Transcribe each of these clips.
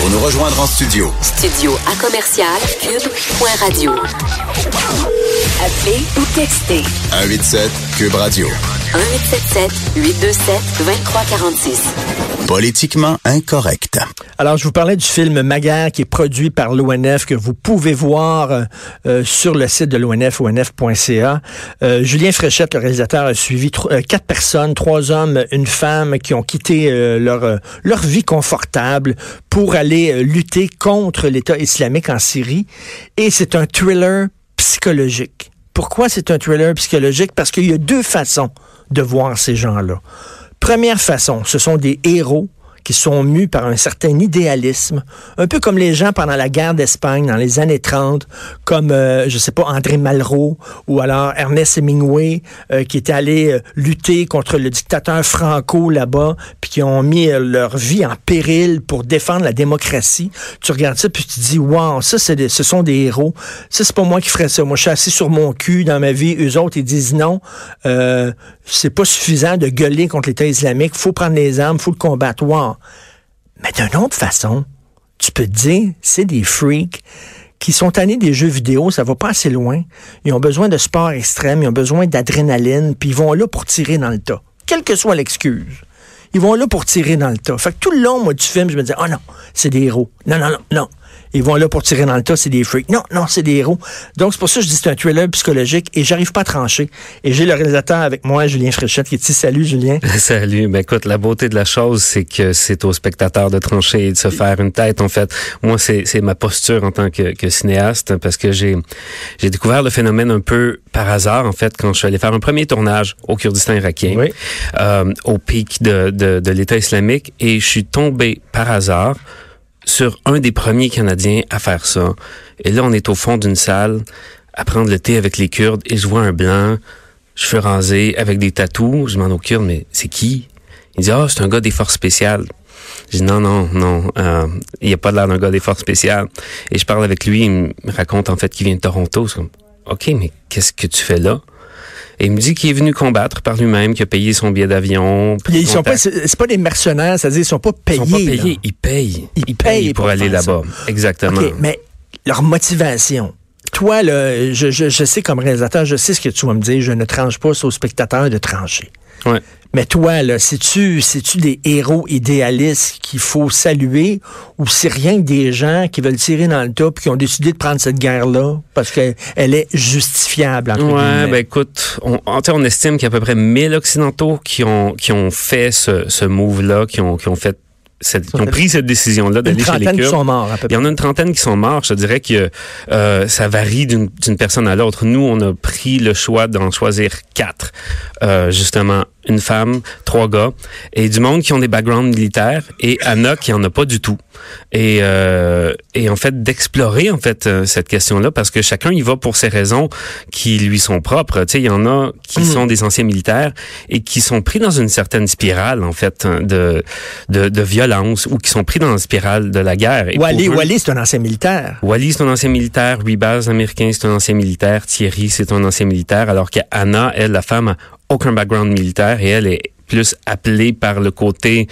Pour nous rejoindre en studio. Studio à commercial cube.radio. Appelez ou textez 187 Cube Radio. 1877 827 2346. Politiquement incorrect. Alors, je vous parlais du film Maguerre qui est produit par l'ONF, que vous pouvez voir euh, euh, sur le site de l'ONF, onf.ca. Euh, Julien Fréchette, le réalisateur, a suivi euh, quatre personnes, trois hommes, une femme, qui ont quitté euh, leur, leur vie confortable pour aller lutter contre l'État islamique en Syrie. Et c'est un thriller psychologique. Pourquoi c'est un thriller psychologique? Parce qu'il y a deux façons de voir ces gens-là. Première façon, ce sont des héros qui sont mus par un certain idéalisme, un peu comme les gens pendant la guerre d'Espagne dans les années 30, comme, euh, je sais pas, André Malraux ou alors Ernest Hemingway, euh, qui étaient allés euh, lutter contre le dictateur Franco là-bas, puis qui ont mis leur vie en péril pour défendre la démocratie. Tu regardes ça, puis tu te dis, wow, ça, c'est ce sont des héros. Ça, c'est pas moi qui ferais ça. Moi, je suis assis sur mon cul dans ma vie. Eux autres, ils disent non, c'est pas suffisant de gueuler contre l'État islamique. faut prendre les armes, faut le combattre. Mais d'une autre façon, tu peux te dire, c'est des freaks qui sont tannés des jeux vidéo, ça va pas assez loin. Ils ont besoin de sport extrême, ils ont besoin d'adrénaline, puis ils vont là pour tirer dans le tas. Quelle que soit l'excuse. Ils vont là pour tirer dans le tas. Fait que tout le long, moi, du film, je me disais, oh non, c'est des héros. Non, non, non, non. Ils vont là pour tirer dans le tas, c'est des freaks. Non, non, c'est des héros. Donc, c'est pour ça que je dis que c'est un thriller psychologique et j'arrive pas à trancher. Et j'ai le réalisateur avec moi, Julien Fréchette, qui est ici. Salut, Julien. Salut. Ben, écoute, la beauté de la chose, c'est que c'est au spectateur de trancher et de se faire une tête. En fait, moi, c'est ma posture en tant que, que cinéaste parce que j'ai j'ai découvert le phénomène un peu par hasard, en fait, quand je suis allé faire un premier tournage au Kurdistan irakien, Oui. euh, au pic de, de, de l'État islamique, et je suis tombé par hasard sur un des premiers Canadiens à faire ça. Et là, on est au fond d'une salle à prendre le thé avec les Kurdes et je vois un blanc, cheveux rasés, avec des tatous. Je demande au Kurde, mais c'est qui? Il dit, ah, c'est un gars des forces spéciales. Je dis, non, non, non, euh, il n'y a pas l'air d'un gars des forces spéciales. Et je parle avec lui, il me raconte en fait qu'il vient de Toronto. OK, mais qu'est-ce que tu fais là? Et il me dit qu'il est venu combattre par lui-même, qu'il a payé son billet d'avion. Ils sont pas, c'est pas des mercenaires, c'est-à-dire ils sont pas payés. Ils sont pas payés, là. ils payent. Ils Ils, payent payent pour, pour aller là-bas. Exactement. Mais leur motivation. Toi, là, je, je, je sais comme réalisateur, je sais ce que tu vas me dire. Je ne tranche pas, c'est au spectateur de trancher. Ouais. Mais toi, là, c'est-tu, c'est-tu des héros idéalistes qu'il faut saluer ou c'est rien que des gens qui veulent tirer dans le tas puis qui ont décidé de prendre cette guerre-là parce qu'elle elle est justifiable, entre Ouais, ben écoute, on, on estime qu'il y a à peu près 1000 Occidentaux qui ont, qui ont fait ce, ce move-là, qui ont, qui ont fait cette, qui ont pris cette décision-là d'aller chez les trentaine qui Kurdes. sont morts, à peu Il y en a une trentaine qui sont morts. Je te dirais que euh, ça varie d'une d'une personne à l'autre. Nous, on a pris le choix d'en choisir quatre. Euh, justement, une femme, trois gars, et du monde qui ont des backgrounds militaires, et Anna qui en a pas du tout. Et, euh, et en fait, d'explorer en fait euh, cette question-là, parce que chacun y va pour ses raisons qui lui sont propres. Tu sais, il y en a qui Mhm. sont des anciens militaires et qui sont pris dans une certaine spirale en fait de de, de violence ou qui sont pris dans la spirale de la guerre. Et Wally, eux- Wally, c'est un ancien militaire. Wally, c'est un ancien militaire. Rebaz, américain, c'est un ancien militaire. Thierry, c'est un ancien militaire. Alors qu'Anna, elle, la femme, aucun background militaire et elle est plus appelée par le côté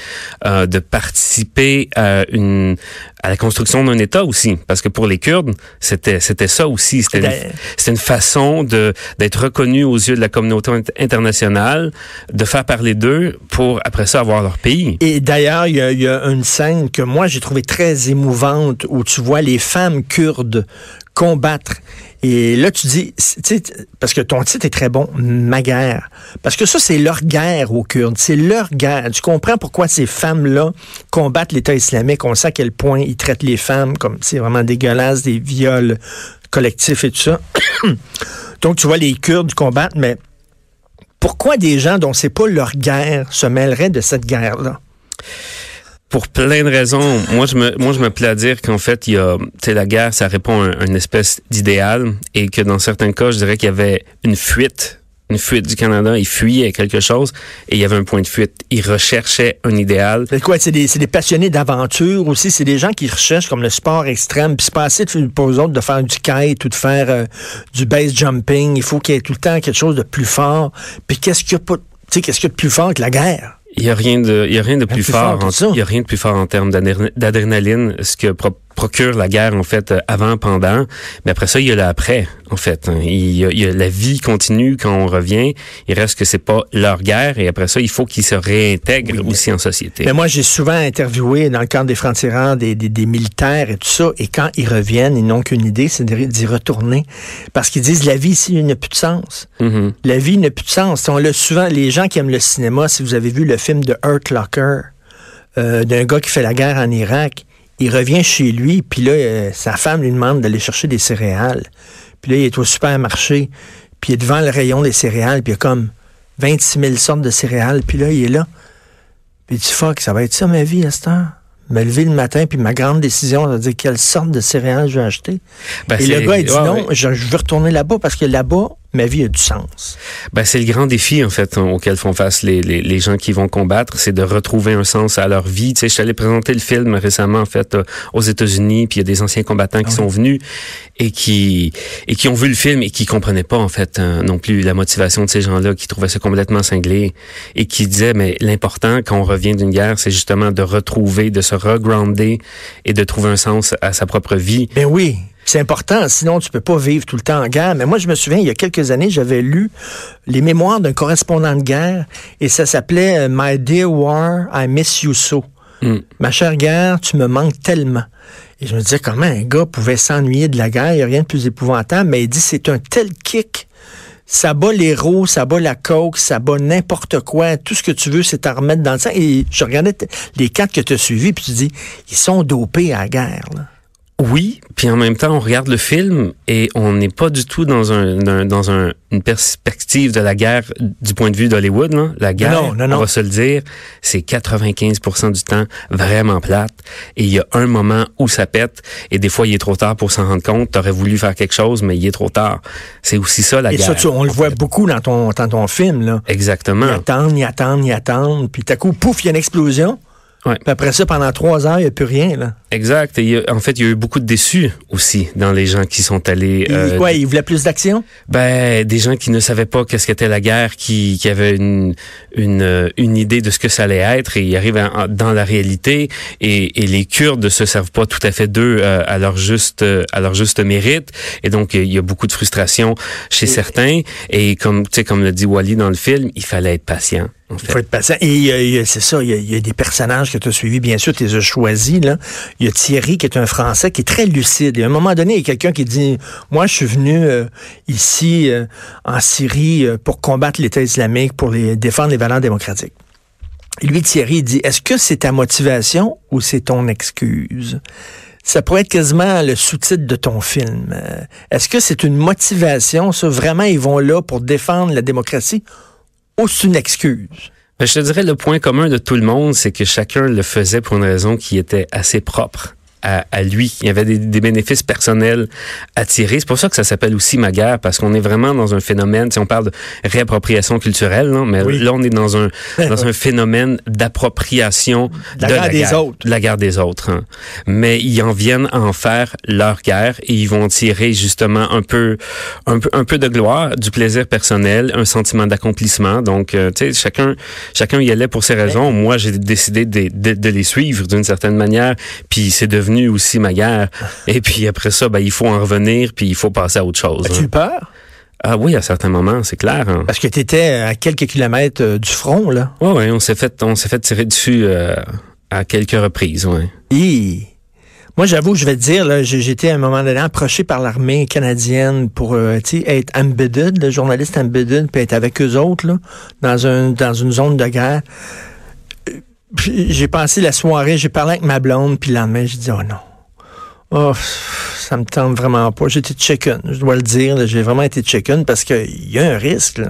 euh, de participer à une à la construction d'un État aussi, parce que pour les Kurdes, c'était c'était ça aussi, c'était C'était- une, c'était une façon de d'être reconnu aux yeux de la communauté int- internationale, de faire parler d'eux pour après ça avoir leur pays. Et d'ailleurs, il y, a- il y a une scène que moi j'ai trouvée très émouvante où tu vois les femmes kurdes combattre. Et là, tu dis, parce que ton titre est très bon, ma guerre. Parce que ça, c'est leur guerre aux Kurdes. C'est leur guerre. Tu comprends pourquoi ces femmes-là combattent l'État islamique? On sait à quel point ils traitent les femmes comme, c'est vraiment dégueulasse, des viols collectifs et tout ça. Donc, tu vois les Kurdes combattre, mais pourquoi des gens dont c'est pas leur guerre se mêleraient de cette guerre-là? Pour plein de raisons. Moi, je me, moi, je me à dire qu'en fait, il y a, la guerre, ça répond à un- une espèce d'idéal et que dans certains cas, je dirais qu'il y avait une fuite, une fuite du Canada. Ils fuyaient quelque chose et il y avait un point de fuite. Ils recherchaient un idéal. C'est quoi? C'est des, des passionnés d'aventure aussi. C'est des gens qui recherchent comme le sport extrême. Puis c'est pas assez pour eux autres de faire du kite ou de faire euh, du base jumping. Il faut qu'il y ait tout le temps quelque chose de plus fort. Puis qu'est-ce qu'il y a pas, tu sais, qu'est-ce qu'il y a de plus fort que la guerre? Il y a rien de, il y a rien de plus, plus fort. il y a rien de plus fort en termes d'adré- d'adrénaline, ce que procure la guerre en fait euh, avant, pendant. Mais après ça, il y a le après en fait. hein. Il y a, il y a la vie continue quand on revient. Il reste que c'est pas leur guerre et après ça, il faut qu'ils se réintègrent Oui, mais- aussi en société. Mais moi, j'ai souvent interviewé dans le camp des francs-tireurs des, des, des militaires et tout ça, et quand ils reviennent, ils n'ont qu'une idée, c'est d'y retourner. Parce qu'ils disent, la vie ici n'a plus de sens. Mhm. La vie n'a plus de sens. On l'a souvent, les gens qui aiment le cinéma, si vous avez vu le film de Hurt Locker, euh, d'un gars qui fait la guerre en Irak, il revient chez lui, puis là, euh, sa femme lui demande d'aller chercher des céréales. Puis là, il est au supermarché, puis il est devant le rayon des céréales, puis il y a comme 26 000 sortes de céréales, puis là, il est là. Puis il dit, fuck, ça va être ça ma vie à cette heure. Me lever le matin, puis ma grande décision, veut dire quelle sorte de céréales je vais acheter. Ben, Et c'est- le gars, il dit ouais, non, ouais. je, je veux retourner là-bas parce que là-bas, ma vie a du sens. Ben, c'est le grand défi, en fait, auquel font face les, les, les gens qui vont combattre, c'est de retrouver un sens à leur vie. Tu sais, je suis allé présenter le film récemment, en fait, euh, aux États-Unis, puis il y a des anciens combattants qui Ah sont venus et qui et qui ont vu le film et qui comprenaient pas, en fait, euh, non plus la motivation de ces gens-là, qui trouvaient ça complètement cinglé et qui disaient, mais l'important quand on revient d'une guerre, c'est justement de retrouver, de se regrounder et de trouver un sens à sa propre vie. Ben oui, c'est important, sinon tu peux pas vivre tout le temps en guerre. Mais moi, je me souviens, il y a quelques années, j'avais lu les mémoires d'un correspondant de guerre et ça s'appelait euh, My Dear War, I Miss You So. Mm. Ma chère guerre, tu me manques tellement. Et je me disais, comment un gars pouvait s'ennuyer de la guerre? Il n'y a rien de plus épouvantable, mais il dit, c'est un tel kick. Ça bat l'héros, ça bat la coke, ça bat n'importe quoi. Tout ce que tu veux, c'est à remettre dans le sang. Et je regardais les quatre que tu as suivis, puis tu dis, ils sont dopés à la guerre. là. Oui, puis en même temps, on regarde le film et on n'est pas du tout dans un, un- dans un, une perspective de la guerre du point de vue d'Hollywood. La guerre, Non, non, non. on va se le dire, c'est 95% du temps vraiment plate. Et il y a un moment où ça pète et des fois, il est trop tard pour s'en rendre compte. T'aurais voulu faire quelque chose, mais il est trop tard. C'est aussi ça, la Et guerre. ça, tu- on le voit beaucoup dans ton, dans ton film. Là. Exactement. Ils attendent, ils attendent, ils attendent. Puis tout à coup, pouf, il y a une explosion. Ouais. Puis après ça, pendant trois heures, il n'y a plus rien. Là. Exact. Et il en fait, il y a eu beaucoup de déçus aussi dans les gens qui sont allés Il, euh, quoi, il voulait plus d'action? Ben, des gens qui ne savaient pas qu'est-ce qu'était la guerre, qui, qui avaient une, une, euh, une idée de ce que ça allait être, et ils arrivent en- dans la réalité, et, et les Kurdes ne se servent pas tout à fait d'eux euh, à leur juste euh, à leur juste mérite, et donc euh, il y a beaucoup de frustration chez certains, et comme tu sais, comme le dit Wally dans le film, il fallait être patient. En Il fait. faut être patient. Et il il a- c'est ça, il y, a, il y a des personnages que tu as suivis, bien sûr, tu les as choisis. Là. Il y a Thierry, qui est un Français, qui est très lucide. Et à un moment donné, il y a quelqu'un qui dit, moi, je suis venu euh, ici, euh, en Syrie, euh, pour combattre l'État islamique, pour défendre les valeurs démocratiques. Lui, Thierry, il dit, est-ce que c'est ta motivation ou c'est ton excuse? Ça pourrait être quasiment le sous-titre de ton film. Est-ce que c'est une motivation, ça? Vraiment, ils vont là pour défendre la démocratie ou c'est une excuse? Ben, je te dirais le point commun de tout le monde, c'est que chacun le faisait pour une raison qui était assez propre. À, à lui. Il y avait des, des bénéfices personnels à tirer. C'est pour ça que ça s'appelle aussi ma guerre, parce qu'on est vraiment dans un phénomène, si on parle de réappropriation culturelle, non? mais Oui. là, on est dans un, dans un phénomène d'appropriation La de guerre la des guerre. autres. De la guerre des autres. hein. Mais ils en viennent à en faire leur guerre et ils vont tirer justement un peu, un peu, un peu de gloire, du plaisir personnel, un sentiment d'accomplissement. Donc, euh, tu sais, chacun, chacun y allait pour ses raisons. Moi, j'ai décidé de, de- de les suivre d'une certaine manière, puis c'est devenu aussi ma guerre. Et puis après ça, ben, il faut en revenir, puis il faut passer à autre chose. As-tu hein. eu peur? Ah oui, à certains moments, c'est clair. Hein. Parce que tu étais à quelques kilomètres euh, du front, là. Ouais, ouais, on s'est fait, on s'est fait tirer dessus euh, à quelques reprises, ouais. Hi. Moi, j'avoue, je vais te dire, là, j'étais à un moment donné approché par l'armée canadienne pour euh, être embedded, le journaliste embedded, puis être avec eux autres, là, dans, un, dans une zone de guerre. J'ai passé la soirée, j'ai parlé avec ma blonde, puis le lendemain, j'ai dit, oh non. Oh, ça me tente vraiment pas. J'étais chicken, je dois le dire. J'ai vraiment été chicken parce qu'il y a un risque. Là.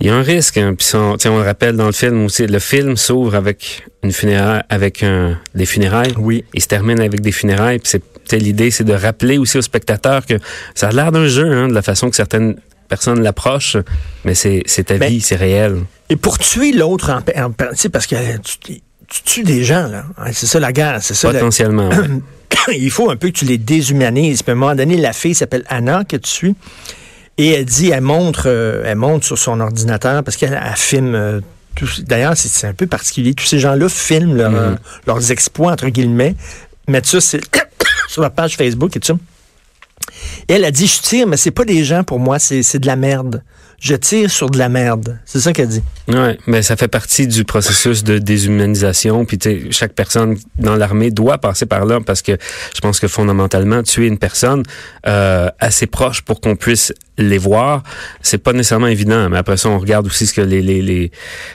Il y a un risque, hein, puis on, on le rappelle dans le film aussi. Le film s'ouvre avec une funéraille, avec un, des funérailles. Oui. Il se termine avec des funérailles. Puis l'idée, c'est de rappeler aussi aux spectateurs que ça a l'air d'un jeu, hein, de la façon que certaines personnes l'approchent, mais c'est ta Ben, vie, c'est réel. Et pour tuer l'autre, en, parce que tu, tu tues des gens, là. C'est ça la guerre, c'est ça. la- Potentiellement. ouais. il faut un peu que tu les déshumanises. Puis à un moment donné, la fille s'appelle Anna, que tu suis, et elle dit, elle montre, euh, elle montre sur son ordinateur, parce qu'elle elle filme euh, d'ailleurs, c'est un peu particulier. Tous ces gens-là filment leur, Mhm. euh, leurs exploits, entre guillemets, mettent ça c'est- sur leur page Facebook et tout ça. Et elle a dit, je tire, mais c'est pas des gens pour moi, c'est c'est de la merde. Je tire sur de la merde. C'est ça qu'elle dit. Ouais, mais ça fait partie du processus de déshumanisation. Puis chaque personne dans l'armée doit passer par là parce que je pense que fondamentalement, tuer une personne euh, assez proche pour qu'on puisse les voir, c'est pas nécessairement évident. Mais après ça, on regarde aussi ce que les les les,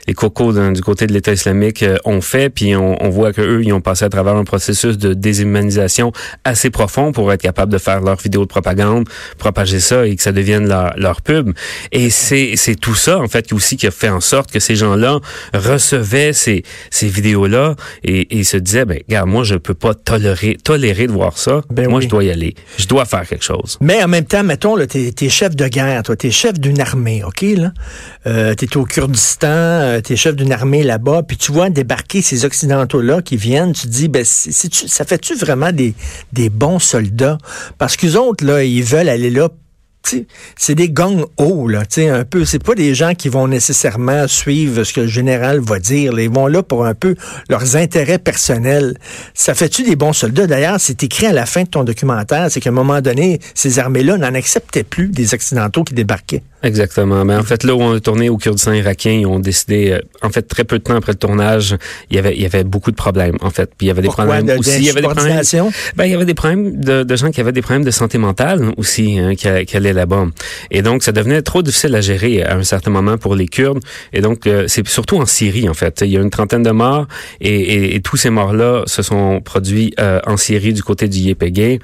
les cocos d'un- du côté de l'État islamique euh, ont fait, puis on, on voit que eux, ils ont passé à travers un processus de déshumanisation assez profond pour être capables de faire leur vidéo de propagande, propager ça et que ça devienne leur, leur pub. Et c'est c'est tout ça en fait qui aussi qui a fait en sorte que ces gens-là recevaient ces ces vidéos-là et, et se disaient ben regarde moi je peux pas tolérer tolérer de voir ça. Ben moi oui. je dois y aller. Je dois faire quelque chose. Mais en même temps, mettons, là, t'es, t'es de guerre, toi, t'es chef d'une armée, OK, là? Euh, t'es au Kurdistan, euh, t'es chef d'une armée là-bas, puis tu vois débarquer ces Occidentaux-là qui viennent, tu te dis, ben, c'est-tu- ça fait-tu vraiment des, des bons soldats? Parce qu'eux autres, là, ils veulent aller là tu c'est des gangs hauts, là, tu sais, un peu. C'est pas des gens qui vont nécessairement suivre ce que le général va dire. là. Ils vont là pour un peu leurs intérêts personnels. Ça fait-tu des bons soldats? D'ailleurs, c'est écrit à la fin de ton documentaire, c'est qu'à un moment donné, ces armées-là n'en acceptaient plus des Occidentaux qui débarquaient. Exactement. Mais en fait, là où on a tourné au Kurdistan irakien, ils ont décidé, euh, en fait, très peu de temps après le tournage, il y avait, il y avait beaucoup de problèmes, en fait. Puis il y avait des Pourquoi? problèmes De- aussi. Il y avait des problèmes. Ben, il y avait des problèmes de, de gens qui avaient des problèmes de santé mentale aussi, hein, qui, qui allaient là-bas. Et donc, ça devenait trop difficile à gérer à un certain moment pour les Kurdes. Et donc, euh, c'est surtout en Syrie, en fait. Il y a une trentaine de morts et, et- et tous ces morts-là se sont produits euh, en Syrie du côté du YPG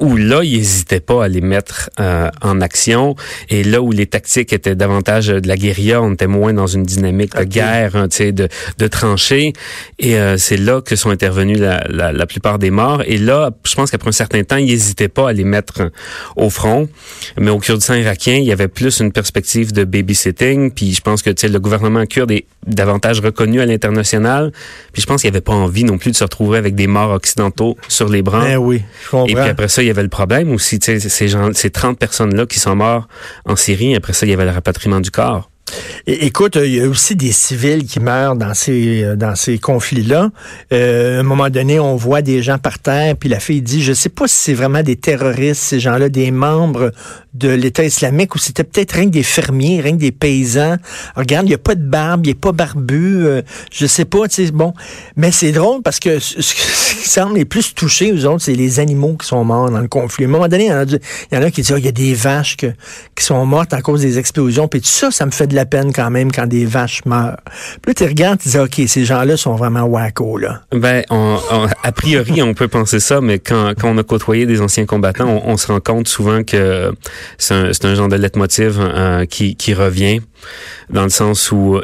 où là, ils n'hésitaient pas à les mettre euh, en action. Et là où les tactiques étaient davantage de la guérilla, on était moins dans une dynamique de guerre, hein, tu sais, de, de tranchées. Et euh, c'est là que sont intervenus la, la, la plupart des morts. Et là, je pense qu'après un certain temps, ils n'hésitaient pas à les mettre au front. Mais au Kurdistan irakien, il y avait plus une perspective de babysitting. Puis je pense que le gouvernement kurde est davantage reconnu à l'international. Puis je pense qu'il n'y avait pas envie non plus de se retrouver avec des morts occidentaux sur les bras. Ben oui, je comprends. Et puis après ça, il y avait le problème aussi, ces gens, ces 30 personnes-là qui sont morts en Syrie. Après ça, il y avait le rapatriement du corps. Écoute, il y a aussi des civils qui meurent dans ces euh, dans ces conflits-là. Euh, à un moment donné, on voit des gens par terre, puis la fille dit, je sais pas si c'est vraiment des terroristes, ces gens-là, des membres de l'État islamique, ou c'était peut-être rien que des fermiers, rien que des paysans. Regarde, il n'y a pas de barbe, il n'est pas barbu, euh, je sais pas, tu sais, bon. Mais c'est drôle parce que ce qui semble les plus touchés, aux autres, c'est les animaux qui sont morts dans le conflit. À un moment donné, il y en a, qui disent, Ah, il y a des vaches qui sont mortes à cause des explosions, puis tout ça, ça me fait de la peine quand même quand des vaches meurent. Puis tu regardes, tu dis, OK, ces gens-là sont vraiment wacko, là. Ben, on, a priori, on peut penser ça, mais quand, quand on a côtoyé des anciens combattants, on, se rend compte souvent que c'est un, genre de leitmotiv euh, qui, revient, dans le sens où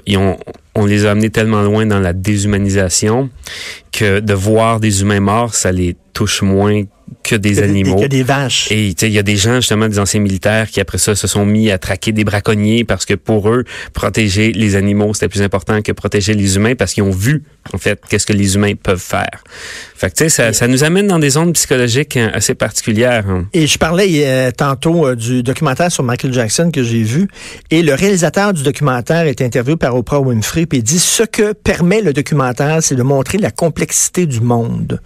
on les a amenés tellement loin dans la déshumanisation que de voir des humains morts, ça les touche moins que des Que animaux. que des vaches. Et tu sais, il y a des gens justement des anciens militaires qui après ça se sont mis à traquer des braconniers parce que pour eux protéger les animaux c'était plus important que protéger les humains parce qu'ils ont vu en fait qu'est-ce que les humains peuvent faire. Fait que tu sais ça, ça nous amène dans des zones psychologiques hein, assez particulières. hein. Et je parlais euh, tantôt euh, du documentaire sur Michael Jackson que j'ai vu. Et le réalisateur du documentaire est interviewé par Oprah Winfrey. Il dit ce que permet le documentaire, c'est de montrer la complexité du monde.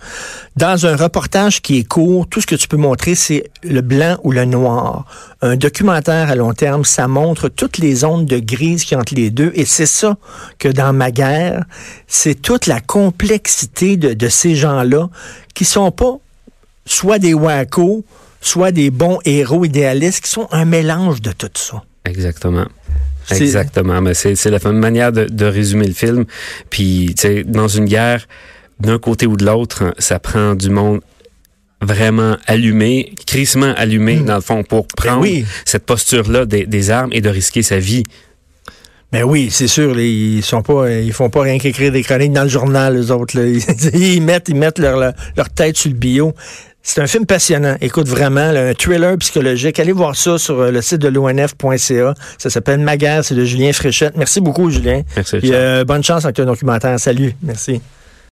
Dans un reportage qui est court, tout ce que tu peux montrer, c'est le blanc ou le noir. Un documentaire à long terme, ça montre toutes les zones de grise qui entre les deux. Et c'est ça que dans ma guerre, c'est toute la complexité de, de ces gens-là qui sont pas soit des wackos, soit des bons héros idéalistes qui sont un mélange de tout ça. Exactement. Exactement. Mais c'est la même manière de, de résumer le film. Puis tu sais dans une guerre d'un côté ou de l'autre, ça prend du monde vraiment allumé, crissement allumé, dans le fond, pour prendre Hmm. Ben oui. cette posture-là des, des armes et de risquer sa vie. Ben oui, c'est sûr, les- ils sont pas, ils font pas rien qu'écrire des chroniques dans le journal, les autres. là. Ils, mettent, ils mettent leur, leur, tête sur le bio. C'est un film passionnant. Écoute, vraiment, là, un thriller psychologique. Allez voir ça sur euh, le site de l'ONF.ca. Ça s'appelle Ma guerre, c'est de Julien Fréchette. Merci beaucoup, Julien. Merci, Richard. euh, bonne chance avec ton documentaire. Salut. Merci.